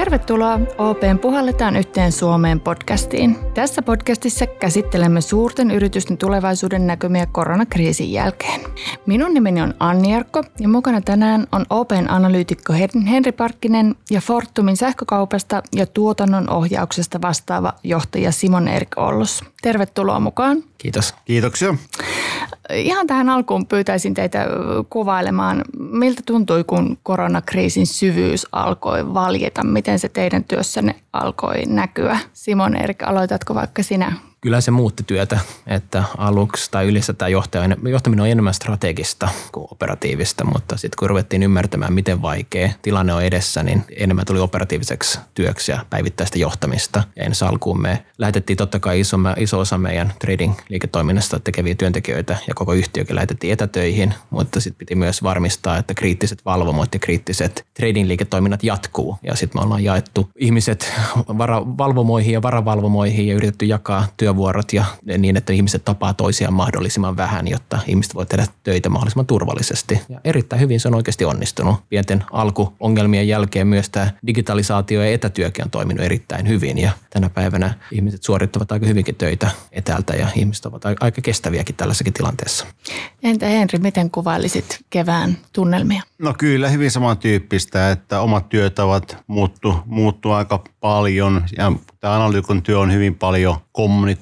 Tervetuloa OPen Puhalletaan yhteen Suomeen podcastiin. Tässä podcastissa käsittelemme suurten yritysten tulevaisuuden näkymiä koronakriisin jälkeen. Minun nimeni on Anni Jarkko ja mukana tänään on OPen analyytikko Henri Parkkinen ja Fortumin sähkökaupasta ja tuotannon ohjauksesta vastaava johtaja Simon Erik Ollus. Tervetuloa mukaan. Kiitos. Kiitoksia. Ihan tähän alkuun pyytäisin teitä kuvailemaan, miltä tuntui, kun koronakriisin syvyys alkoi valjeta. Miten se teidän työssänne alkoi näkyä? Simon Erik, aloitatko vaikka sinä? Kyllä se muutti työtä, että aluksi tai yleensä tämä johtaminen on enemmän strategista kuin operatiivista, mutta sitten kun ruvettiin ymmärtämään, miten vaikea tilanne on edessä, niin enemmän tuli operatiiviseksi työksi ja päivittäistä johtamista. Ja ensi alkuun me lähetettiin totta kai iso, iso osa meidän trading-liiketoiminnasta tekeviä työntekijöitä ja koko yhtiökin lähetettiin etätöihin, mutta sitten piti myös varmistaa, että kriittiset valvomot ja kriittiset trading-liiketoiminnat jatkuu. Ja sitten me ollaan jaettu ihmiset vara, valvomoihin ja varavalvomoihin ja yritetty jakaa työ työvuorot ja niin, että ihmiset tapaa toisiaan mahdollisimman vähän, jotta ihmiset voi tehdä töitä mahdollisimman turvallisesti. Ja erittäin hyvin se on oikeasti onnistunut. Pienten alkuongelmien jälkeen myös tämä digitalisaatio ja etätyökin on toiminut erittäin hyvin ja tänä päivänä ihmiset suorittavat aika hyvinkin töitä etäältä ja ihmiset ovat aika kestäviäkin tällaisessakin tilanteessa. Entä Henri, miten kuvailisit kevään tunnelmia? No kyllä hyvin samantyyppistä, että omat työtavat muuttu, muuttu aika paljon ja tämä analyytikon työ on hyvin paljon kommunikointia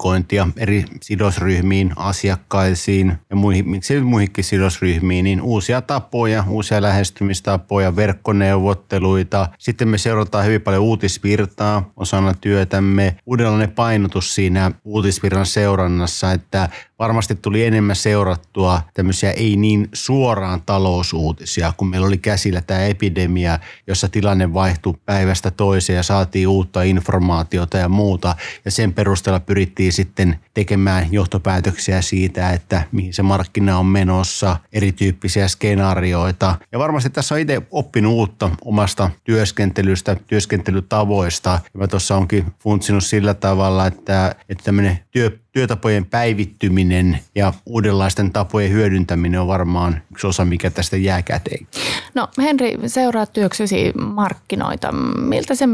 eri sidosryhmiin, asiakkaisiin ja muihin, miksei muihinkin sidosryhmiin, niin uusia tapoja, uusia lähestymistapoja, verkkoneuvotteluita. Sitten me seurataan hyvin paljon uutisvirtaa osana työtämme. Uudenlainen painotus siinä uutisvirran seurannassa, että varmasti tuli enemmän seurattua tämmöisiä ei niin suoraan talousuutisia, kun meillä oli käsillä tämä epidemia, jossa tilanne vaihtui päivästä toiseen ja saatiin uutta informaatiota ja muuta. Ja sen perusteella pyrittiin sitten tekemään johtopäätöksiä siitä, että mihin se markkina on menossa, erityyppisiä skenaarioita. Ja varmasti tässä on itse oppinut uutta omasta työskentelystä, työskentelytavoista. Ja mä tuossa onkin funtsinut sillä tavalla, että, että tämmöinen työ, työtapojen päivittyminen ja uudenlaisten tapojen hyödyntäminen on varmaan yksi osa, mikä tästä jää käteen. No Henri, seuraa työksesi markkinoita. Miltä se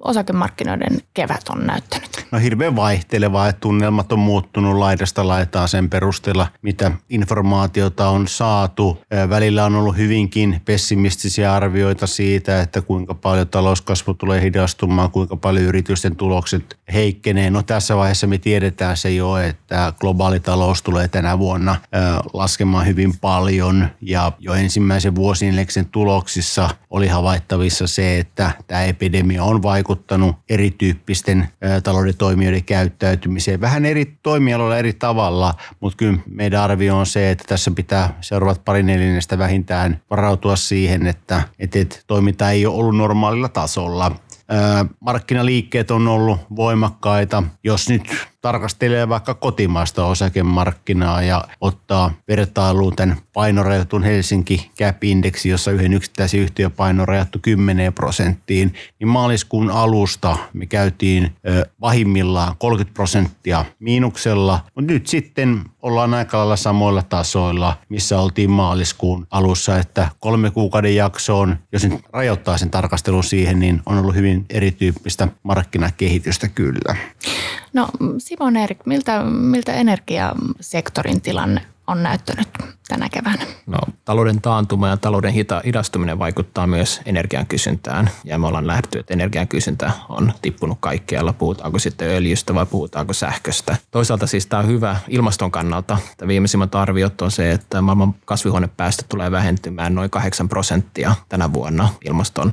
osakemarkkinoiden kevät on näyttänyt? No hirveän vaihtelevaa, että tunnelmat on muuttunut laidasta laitaan sen perusteella, mitä informaatiota on saatu. Välillä on ollut hyvinkin pessimistisiä arvioita siitä, että kuinka paljon talouskasvu tulee hidastumaan, kuinka paljon yritysten tulokset heikkenee. No tässä vaiheessa me tiedetään se jo, että globaali talous tulee tänä vuonna laskemaan hyvin paljon ja jo ensimmäisen vuosineljäksen tuloksissa oli havaittavissa se, että tämä epidemia on vaikuttanut erityyppisten talouden toimijoiden käyttäytymiseen. Vähän eri toimialoilla eri tavalla, mutta kyllä meidän arvio on se, että tässä pitää seuraavat pari neljännestä vähintään varautua siihen, että, että toiminta ei ole ollut normaalilla tasolla. Markkinaliikkeet on ollut voimakkaita. Jos nyt tarkastelee vaikka kotimaista osakemarkkinaa ja ottaa vertailuun tämän painorajatun Helsinki Cap-indeksi, jossa yhden yksittäisen yhtiön paino rajattu 10 prosenttiin, niin maaliskuun alusta me käytiin vahimmillaan 30 prosenttia miinuksella, mutta nyt sitten ollaan aika lailla samoilla tasoilla, missä oltiin maaliskuun alussa, että kolme kuukauden jaksoon, jos nyt rajoittaa sen tarkastelun siihen, niin on ollut hyvin erityyppistä markkinakehitystä kyllä. No Simon Erik, miltä, miltä energiasektorin tilanne on näyttänyt tänä keväänä? No, talouden taantuma ja talouden hita, hidastuminen vaikuttaa myös energian kysyntään. Ja me ollaan lähdetty, että energian kysyntä on tippunut kaikkialla. Puhutaanko sitten öljystä vai puhutaanko sähköstä. Toisaalta siis tämä on hyvä ilmaston kannalta. Tämä viimeisimmät arviot on se, että maailman kasvihuonepäästöt tulee vähentymään noin 8 prosenttia tänä vuonna ilmaston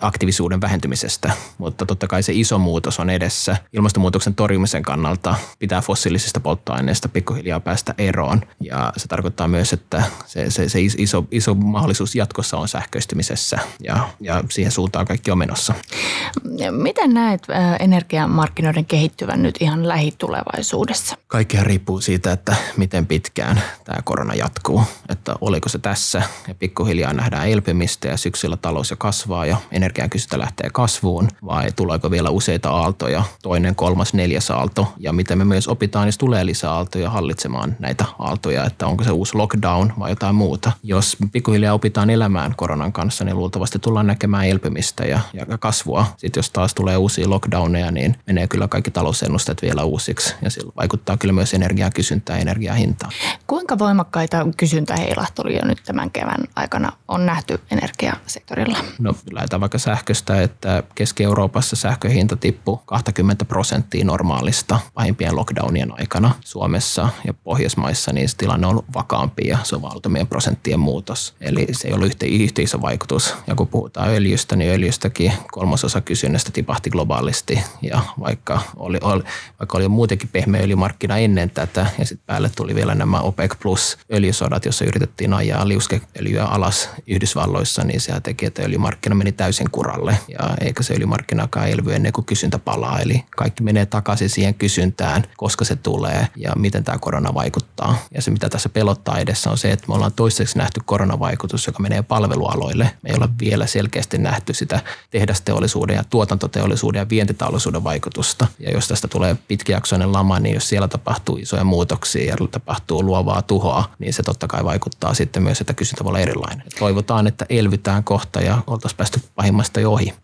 aktiivisuuden vähentymisestä. Mutta totta kai se iso muutos on edessä. Ilmastonmuutoksen torjumisen kannalta pitää fossiilisista polttoaineista pikkuhiljaa päästä eroon. Ja se tarkoittaa myös että se, se, se iso, iso mahdollisuus jatkossa on sähköistymisessä ja, ja siihen suuntaan kaikki on menossa. Miten näet energiamarkkinoiden kehittyvän nyt ihan lähitulevaisuudessa? Kaikkihan riippuu siitä, että miten pitkään tämä korona jatkuu. Että oliko se tässä ja pikkuhiljaa nähdään elpymistä ja syksyllä talous jo kasvaa ja energiankysyntä lähtee kasvuun vai tuleeko vielä useita aaltoja, toinen, kolmas, neljäs aalto ja miten me myös opitaan, jos tulee lisää aaltoja hallitsemaan näitä aaltoja että onko se uusi lockdown vai jotain muuta. Jos pikkuhiljaa opitaan elämään koronan kanssa, niin luultavasti tullaan näkemään elpymistä ja, ja kasvua. Sitten jos taas tulee uusia lockdowneja, niin menee kyllä kaikki talousennusteet vielä uusiksi ja sillä vaikuttaa kyllä myös energiakysyntää ja energiahintaan. Kuinka voimakkaita kysyntäheilahteluja nyt tämän kevään aikana on nähty energiasektorilla? No lähdetään vaikka sähköstä, että Keski-Euroopassa sähköhinta tippui 20 prosenttia normaalista pahimpien lockdownien aikana. Suomessa ja Pohjoismaissa niin tilanne on vakaampi ja se on valtamien prosenttien muutos. Eli se ei ollut yhtä, yhtä iso vaikutus. Ja kun puhutaan öljystä, niin öljystäkin kolmasosa kysynnästä tipahti globaalisti. Ja vaikka oli, oli, vaikka oli muutenkin pehmeä öljymarkkina ennen tätä ja sitten päälle tuli vielä nämä OPEC plus öljysodat, jossa yritettiin ajaa liuskeöljyä alas Yhdysvalloissa, niin se teki, että öljymarkkina meni täysin kuralle ja eikä se öljymarkkinakaan elvy ennen kuin kysyntä palaa. Eli kaikki menee takaisin siihen kysyntään, koska se tulee ja miten tämä korona vaikuttaa. Ja se mitä tässä pelottaa edessä on se, että me ollaan toistaiseksi nähty koronavaikutus, joka menee palvelualoille. Me ei olla vielä selkeästi nähty sitä tehdasteollisuuden ja tuotantoteollisuuden ja vientitalousuuden vaikutusta. Ja jos tästä tulee pitkijaksoinen lama, niin jos siellä tapahtuu isoja muutoksia ja tapahtuu luovaa tuhoa, niin se totta kai vaikuttaa sitten myös, että kysyntä voi olla erilainen. Toivotaan, että elvytään kohta ja oltaisiin päästy pahimmasta jo ohi.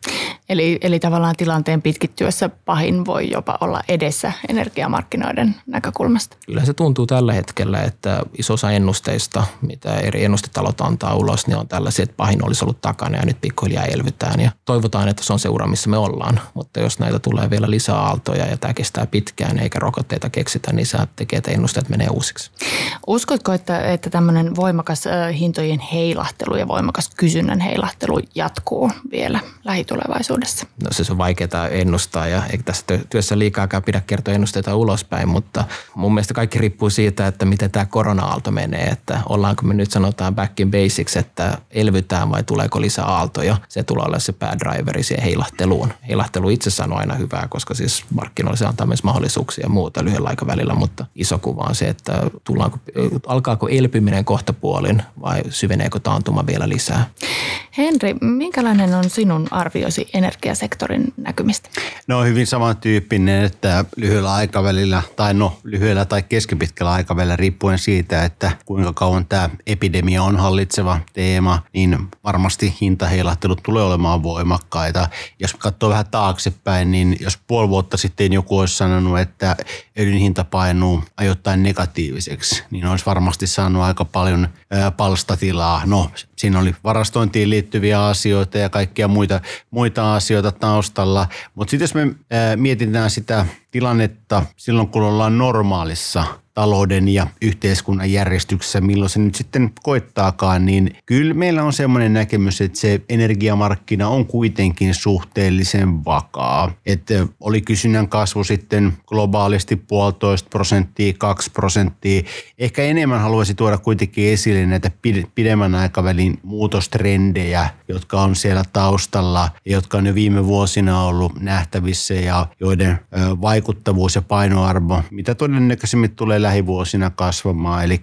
Eli, eli tavallaan tilanteen pitkittyessä pahin voi jopa olla edessä energiamarkkinoiden näkökulmasta. Kyllä se tuntuu tällä hetkellä, että iso osa ennusteista, mitä eri ennustetalot antaa ulos, niin on tällaisia, että pahin olisi ollut takana ja nyt pikkuhiljaa elvytään. Ja toivotaan, että se on seura, missä me ollaan. Mutta jos näitä tulee vielä lisää aaltoja ja tämä kestää pitkään eikä rokotteita keksitä, niin se tekee, että ennusteet menee uusiksi. Uskotko, että, että tämmöinen voimakas hintojen heilahtelu ja voimakas kysynnän heilahtelu jatkuu vielä lähitulevaisuudessa? No se on vaikeaa ennustaa ja eikä tässä työssä liikaakaan pidä kertoa ennusteita ulospäin, mutta mun mielestä kaikki riippuu siitä, että miten tämä korona-aalto menee, että ollaanko me nyt sanotaan back in basics, että elvytään vai tuleeko lisää aaltoja. Se tulee olla se päädriveri siihen heilahteluun. Heilahtelu itse on aina hyvää, koska siis markkinoilla se antaa myös mahdollisuuksia ja muuta lyhyellä aikavälillä, mutta iso kuva on se, että tullaanko, alkaako elpyminen kohtapuolin vai syveneekö taantuma vielä lisää. Henri, minkälainen on sinun arvioisi energiasektorin näkymistä? No hyvin samantyyppinen, että lyhyellä aikavälillä tai no lyhyellä tai keskipitkällä aikavälillä riippuen siitä, että kuinka kauan tämä epidemia on hallitseva teema, niin varmasti hintaheilahtelut tulee olemaan voimakkaita. Jos katsoo vähän taaksepäin, niin jos puoli vuotta sitten joku olisi sanonut, että öljyn hinta painuu ajoittain negatiiviseksi, niin olisi varmasti saanut aika paljon palstatilaa. No, siinä oli varastointiin liittyviä asioita ja kaikkia muita, muita asioita taustalla. Mutta sitten jos me mietitään sitä tilannetta silloin, kun ollaan normaalissa talouden ja yhteiskunnan järjestyksessä, milloin se nyt sitten koittaakaan, niin kyllä meillä on semmoinen näkemys, että se energiamarkkina on kuitenkin suhteellisen vakaa. Että oli kysynnän kasvu sitten globaalisti puolitoista prosenttia, kaksi prosenttia. Ehkä enemmän haluaisin tuoda kuitenkin esille näitä pidemmän aikavälin muutostrendejä, jotka on siellä taustalla jotka on jo viime vuosina ollut nähtävissä ja joiden vaikuttavuus ja painoarvo, mitä todennäköisemmin tulee lähivuosina kasvamaan, eli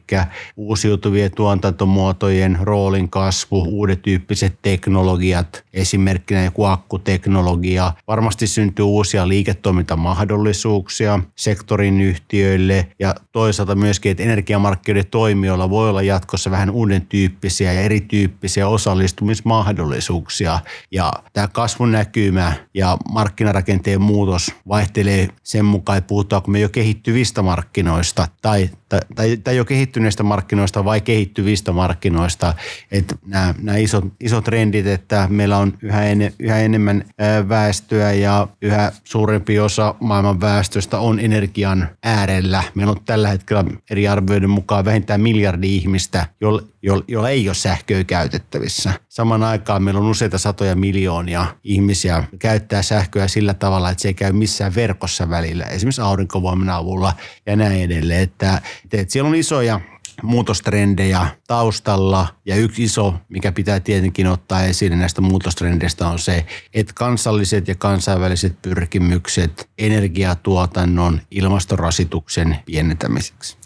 uusiutuvien tuotantomuotojen roolin kasvu, uudet tyyppiset teknologiat, esimerkkinä joku akkuteknologia. Varmasti syntyy uusia liiketoimintamahdollisuuksia sektorin yhtiöille ja toisaalta myöskin, että energiamarkkinoiden toimijoilla voi olla jatkossa vähän uuden tyyppisiä ja erityyppisiä osallistumismahdollisuuksia. Ja tämä kasvunäkymä ja markkinarakenteen muutos vaihtelee sen mukaan, että puhutaanko me jo kehittyvistä markkinoista tai, tai, tai jo kehittyneistä markkinoista vai kehittyvistä markkinoista. Että nämä, nämä isot, isot trendit, että meillä on yhä, en, yhä enemmän väestöä ja yhä suurempi osa maailman väestöstä on energian äärellä. Meillä on tällä hetkellä eri arvioiden mukaan vähintään miljardi ihmistä, jolla, jolla ei ole sähköä käytettävissä. Saman aikaan meillä on useita satoja miljoonia ihmisiä käyttää sähköä sillä tavalla, että se ei käy missään verkossa välillä, esimerkiksi aurinkovoiman avulla ja näin edelleen. Että, että siellä on isoja muutostrendejä taustalla ja yksi iso, mikä pitää tietenkin ottaa esille näistä muutostrendeistä on se, että kansalliset ja kansainväliset pyrkimykset energiatuotannon ilmastorasituksen pienentämiseksi.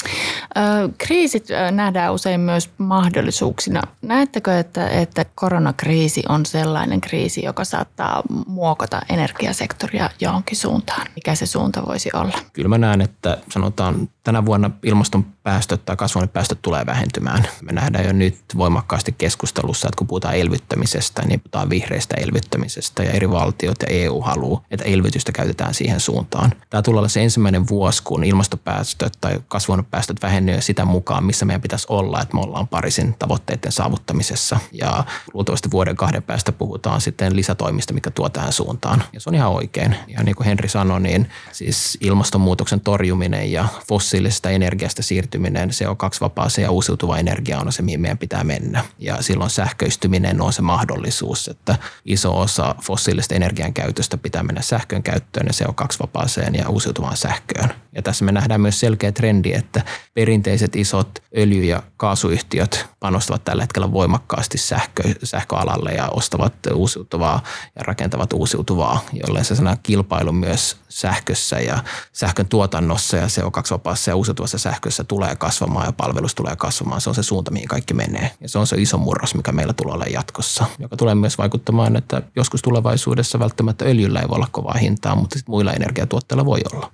Kriisit nähdään usein myös mahdollisuuksina. Näettekö, että, että koronakriisi on sellainen kriisi, joka saattaa muokata energiasektoria johonkin suuntaan? Mikä se suunta voisi olla? Kyllä mä näen, että sanotaan tänä vuonna ilmaston päästöt tai kasvaneet päästöt tulee vähentymään. Me nähdään jo nyt voimakkaasti keskustelussa, että kun puhutaan elvyttämisestä, niin puhutaan vihreistä elvyttämisestä ja eri valtiot ja EU haluaa, että elvytystä käytetään siihen suuntaan. Tämä tulee olla se ensimmäinen vuosi, kun ilmastopäästöt tai kasvuhuonepäästöt vähenee sitä mukaan, missä meidän pitäisi olla, että me ollaan Pariisin tavoitteiden saavuttamisessa. Ja luultavasti vuoden kahden päästä puhutaan sitten lisätoimista, mikä tuo tähän suuntaan. Ja se on ihan oikein. Ja niin kuin Henri sanoi, niin siis ilmastonmuutoksen torjuminen ja fossiilisesta energiasta siirtyminen, se on kaksi vapaaseen ja uusiutuva energia on se, mihin meidän pitää mennä. Ja silloin sähköistyminen on se mahdollisuus, että iso osa fossiilista energian käytöstä pitää mennä sähkön käyttöön ja CO2-vapaaseen ja uusiutuvaan sähköön. Ja tässä me nähdään myös selkeä trendi, että perinteiset isot öljy- ja kaasuyhtiöt panostavat tällä hetkellä voimakkaasti sähkö, sähköalalle ja ostavat uusiutuvaa ja rakentavat uusiutuvaa, jolloin se sana kilpailu myös sähkössä ja sähkön tuotannossa ja CO2-vapaassa ja uusiutuvassa sähkössä tulee kasvamaan ja palvelus tulee kasvamaan. Se on se suunta, mihin kaikki menee. Ja se on se iso murros, mikä meillä tulee olla jatkossa, joka tulee myös vaikuttamaan, että joskus tulevaisuudessa välttämättä öljyllä ei voi olla kovaa hintaa, mutta muilla energiatuotteilla voi olla.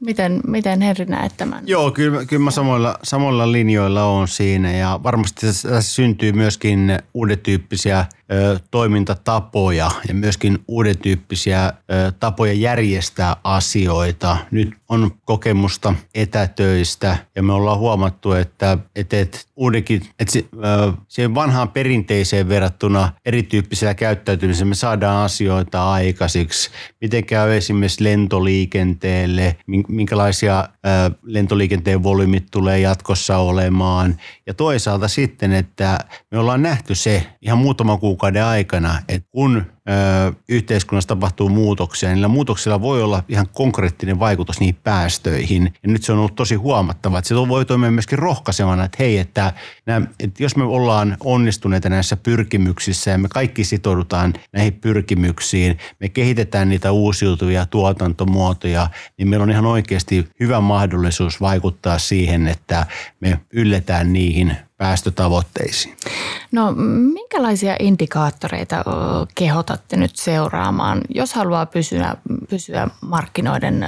Miten, miten Henri näet tämän? Joo, kyllä, kyllä mä samoilla, samoilla linjoilla on siinä ja varmasti tässä syntyy myöskin uuden tyyppisiä toimintatapoja ja myöskin uuden tyyppisiä tapoja järjestää asioita. Nyt on kokemusta etätöistä ja me ollaan huomattu, että, että, että uudenkin, että siihen vanhaan perinteiseen verrattuna erityyppisellä käyttäytymisellä me saadaan asioita aikaisiksi. Miten käy esimerkiksi lentoliikenteelle, minkälaisia lentoliikenteen volyymit tulee jatkossa olemaan. Ja toisaalta sitten, että me ollaan nähty se ihan muutaman kuukauden aikana, että kun yhteiskunnassa tapahtuu muutoksia, niin niillä muutoksilla voi olla ihan konkreettinen vaikutus niihin päästöihin. Ja nyt se on ollut tosi huomattava. Että se voi toimia myöskin rohkaisevana, että hei, että, nämä, että jos me ollaan onnistuneita näissä pyrkimyksissä ja me kaikki sitoudutaan näihin pyrkimyksiin, me kehitetään niitä uusiutuvia tuotantomuotoja, niin meillä on ihan oikeasti hyvä mahdollisuus vaikuttaa siihen, että me ylletään niihin päästötavoitteisiin. No minkälaisia indikaattoreita kehotatte nyt seuraamaan, jos haluaa pysyä, pysyä markkinoiden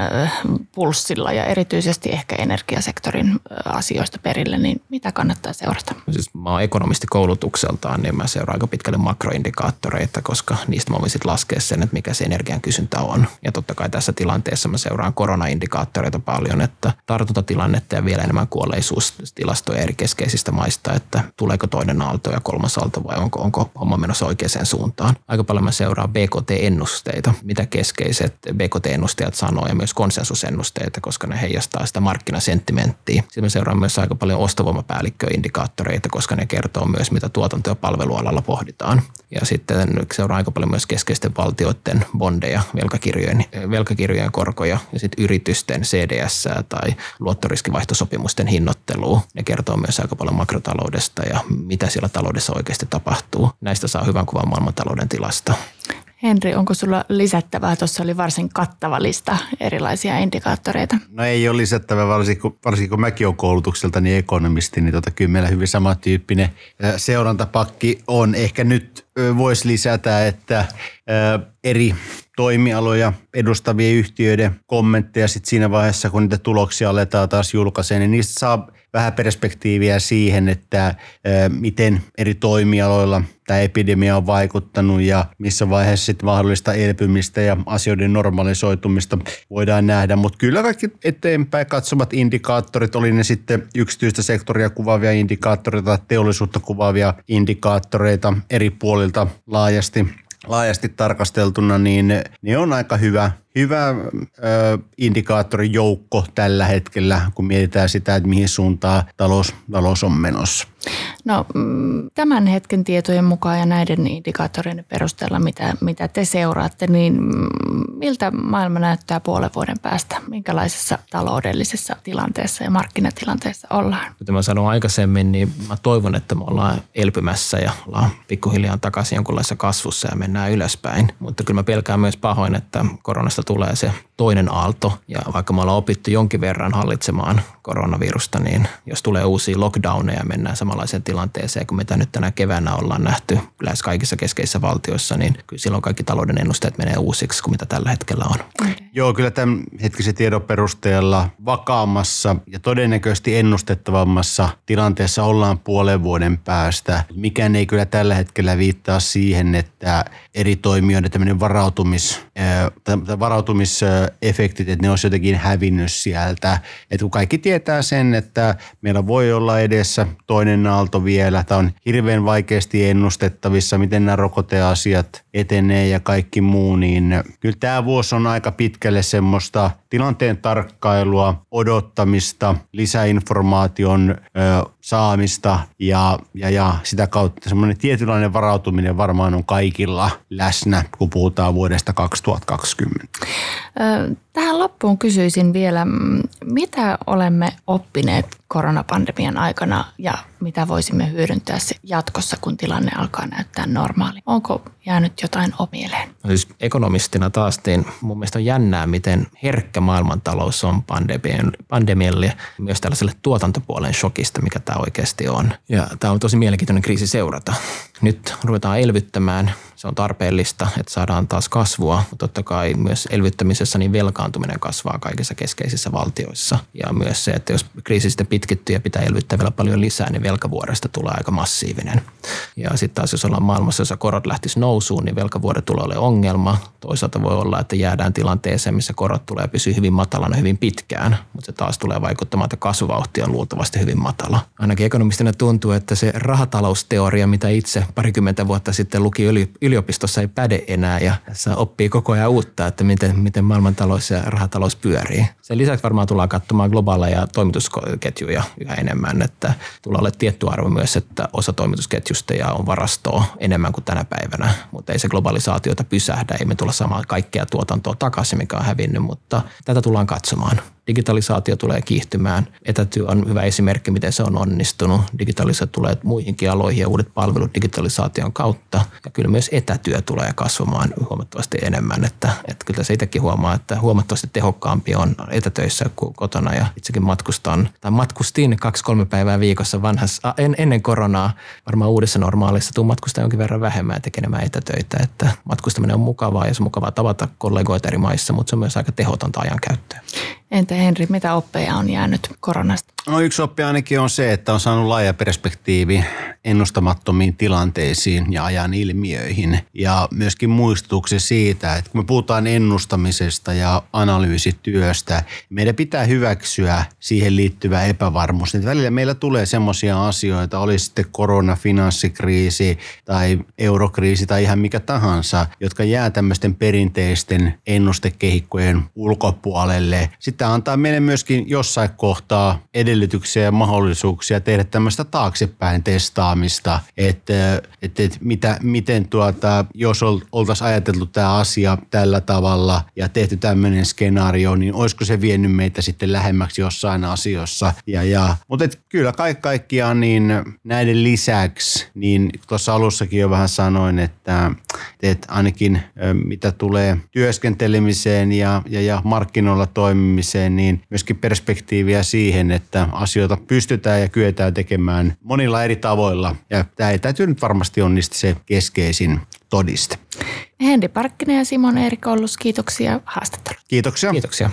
pulssilla ja erityisesti ehkä energiasektorin asioista perille, niin mitä kannattaa seurata? Siis mä oon ekonomisti koulutukseltaan, niin mä seuraan aika pitkälle makroindikaattoreita, koska niistä mä voin sitten laskea sen, että mikä se energian kysyntä on. Ja totta kai tässä tilanteessa mä seuraan koronaindikaattoreita paljon, että tartuntatilannetta ja vielä enemmän kuolleisuustilastoja eri keskeisistä maista, että tuleeko toinen aalto ja kolmas aalto vai onko, onko homma menossa oikeaan suuntaan. Aika paljon mä seuraan BKT-ennusteita, mitä keskeiset BKT-ennustajat sanoo ja myös konsensusennusteita, koska ne heijastaa sitä markkinasenttimenttiä. Sitten mä seuraan myös aika paljon ostovoimapäällikköindikaattoreita, koska ne kertoo myös, mitä tuotanto- ja palvelualalla pohditaan. Ja sitten seuraan aika paljon myös keskeisten valtioiden bondeja, velkakirjojen, velkakirjojen korkoja ja sitten yritysten CDS tai luottoriskivaihtosopimusten hinnoittelua. Ne kertoo myös aika paljon makrotaloudesta ja mitä siellä taloudessa oikeasti tapahtuu. Näistä saa hyvän kuvan maailmantalouden tilasta. Henri, onko sulla lisättävää? Tuossa oli varsin kattava lista erilaisia indikaattoreita. No ei ole lisättävää, varsinkin kun, varsinkin kun mäkin olen koulutukselta niin ekonomisti, niin tota, kyllä meillä hyvin samantyyppinen seurantapakki on. Ehkä nyt voisi lisätä, että eri toimialoja edustavien yhtiöiden kommentteja sit siinä vaiheessa, kun niitä tuloksia aletaan taas julkaiseen, niin niistä saa vähän perspektiiviä siihen, että miten eri toimialoilla tämä epidemia on vaikuttanut ja missä vaiheessa sitten mahdollista elpymistä ja asioiden normalisoitumista voidaan nähdä. Mutta kyllä kaikki eteenpäin katsovat indikaattorit, oli ne sitten yksityistä sektoria kuvaavia indikaattoreita, teollisuutta kuvaavia indikaattoreita eri puolilta laajasti laajasti tarkasteltuna, niin ne on aika hyvä hyvä ö, indikaattorijoukko tällä hetkellä, kun mietitään sitä, että mihin suuntaan talous, talous on menossa. No mm, tämän hetken tietojen mukaan ja näiden indikaattoreiden perusteella, mitä, mitä te seuraatte, niin mm, miltä maailma näyttää puolen vuoden päästä? Minkälaisessa taloudellisessa tilanteessa ja markkinatilanteessa ollaan? Kuten mä sanoin aikaisemmin, niin mä toivon, että me ollaan elpymässä ja ollaan pikkuhiljaa takaisin jonkunlaisessa kasvussa ja mennään ylöspäin. Mutta kyllä mä pelkään myös pahoin, että koronasta tästä tulee se toinen aalto. Ja vaikka me ollaan opittu jonkin verran hallitsemaan koronavirusta, niin jos tulee uusia lockdowneja ja mennään samanlaiseen tilanteeseen kuin mitä nyt tänä keväänä ollaan nähty lähes kaikissa keskeisissä valtioissa, niin kyllä silloin kaikki talouden ennusteet menee uusiksi kuin mitä tällä hetkellä on. Okay. Joo, kyllä tämän hetkisen tiedon perusteella vakaammassa ja todennäköisesti ennustettavammassa tilanteessa ollaan puolen vuoden päästä. Mikään ei kyllä tällä hetkellä viittaa siihen, että eri toimijoiden tämmöinen varautumis, varautumisefektit, että ne olisi jotenkin hävinnyt sieltä. Et kun kaikki tietää sen, että meillä voi olla edessä toinen aalto vielä, tämä on hirveän vaikeasti ennustettavissa, miten nämä rokoteasiat etenee ja kaikki muu, niin kyllä tämä vuosi on aika pitkälle semmoista tilanteen tarkkailua, odottamista, lisäinformaation ö, saamista ja, ja, ja sitä kautta semmoinen tietynlainen varautuminen varmaan on kaikilla läsnä, kun puhutaan vuodesta 2020. Tähän loppuun kysyisin vielä, mitä olemme oppineet koronapandemian aikana ja mitä voisimme hyödyntää jatkossa, kun tilanne alkaa näyttää normaali? Onko jäänyt jotain omieleen? No siis ekonomistina taas niin mun mielestä on jännää, miten herkkä maailmantalous on pandemialle ja myös tällaiselle tuotantopuolen shokista, mikä tämä oikeasti on. Ja tämä on tosi mielenkiintoinen kriisi seurata. Nyt ruvetaan elvyttämään. Se on tarpeellista, että saadaan taas kasvua, mutta totta kai myös elvyttämisessä niin velkaantuminen kasvaa kaikissa keskeisissä valtioissa. Ja myös se, että jos kriisi sitten pitkittyy ja pitää elvyttää vielä paljon lisää, niin velkavuodesta tulee aika massiivinen. Ja sitten taas jos ollaan maailmassa, jossa korot lähtis nousuun, niin velkavuodet tulee olemaan ongelma. Toisaalta voi olla, että jäädään tilanteeseen, missä korot tulee pysyä hyvin matalana hyvin pitkään, mutta se taas tulee vaikuttamaan, että kasvuvauhti on luultavasti hyvin matala. Ainakin ekonomistina tuntuu, että se rahatalousteoria, mitä itse parikymmentä vuotta sitten luki yliopistossa, ei päde enää ja se oppii koko ajan uutta, että miten, miten maailmantalous ja rahatalous pyörii. Sen lisäksi varmaan tullaan katsomaan globaaleja toimitusketjuja yhä enemmän, että tulee olla tietty arvo myös, että osa toimitusketjusta ja on varastoa enemmän kuin tänä päivänä, mutta ei se globalisaatiota pysähdä, ei me tulla saamaan kaikkea tuotantoa takaisin, mikä on hävinnyt, mutta tätä tullaan katsomaan. Digitalisaatio tulee kiihtymään. Etätyö on hyvä esimerkki, miten se on onnistunut. Digitalisaatio tulee muihinkin aloihin ja uudet palvelut digitalisaation kautta. Ja kyllä myös etätyö tulee kasvamaan huomattavasti enemmän. Että, että kyllä se itsekin huomaa, että huomattavasti tehokkaampi on etätöissä kuin kotona. Ja itsekin matkustan, tai matkustin kaksi-kolme päivää viikossa vanhassa, en, ennen koronaa. Varmaan uudessa normaalissa tuu matkustaa jonkin verran vähemmän ja tekemään etätöitä. Että matkustaminen on mukavaa ja se on mukavaa tavata kollegoita eri maissa, mutta se on myös aika tehotonta ajankäyttöä. Entä Henri, mitä oppeja on jäänyt koronasta? No yksi oppi ainakin on se, että on saanut laaja perspektiivi ennustamattomiin tilanteisiin ja ajan ilmiöihin. Ja myöskin muistutuksen siitä, että kun me puhutaan ennustamisesta ja analyysityöstä, meidän pitää hyväksyä siihen liittyvä epävarmuus. Että välillä meillä tulee semmoisia asioita, oli sitten korona, finanssikriisi tai eurokriisi tai ihan mikä tahansa, jotka jää tämmöisten perinteisten ennustekehikkojen ulkopuolelle. Sitten antaa meille myöskin jossain kohtaa edellytyksiä ja mahdollisuuksia tehdä tämmöistä taaksepäin testaamista, että, että, että mitä, miten tuota, jos oltaisiin ajateltu tämä asia tällä tavalla ja tehty tämmöinen skenaario, niin olisiko se vienyt meitä sitten lähemmäksi jossain asioissa. Ja, ja, mutta et kyllä kaikki kaikkiaan niin näiden lisäksi, niin tuossa alussakin jo vähän sanoin, että, että ainakin mitä tulee työskentelemiseen ja, ja, ja markkinoilla toimimiseen, niin myöskin perspektiiviä siihen, että että asioita pystytään ja kyetään tekemään monilla eri tavoilla. Ja tämä ei täytyy nyt varmasti onnisti se keskeisin todiste. Henri Parkkinen ja Simon Erik Ollus, kiitoksia haastattelusta. Kiitoksia. Kiitoksia.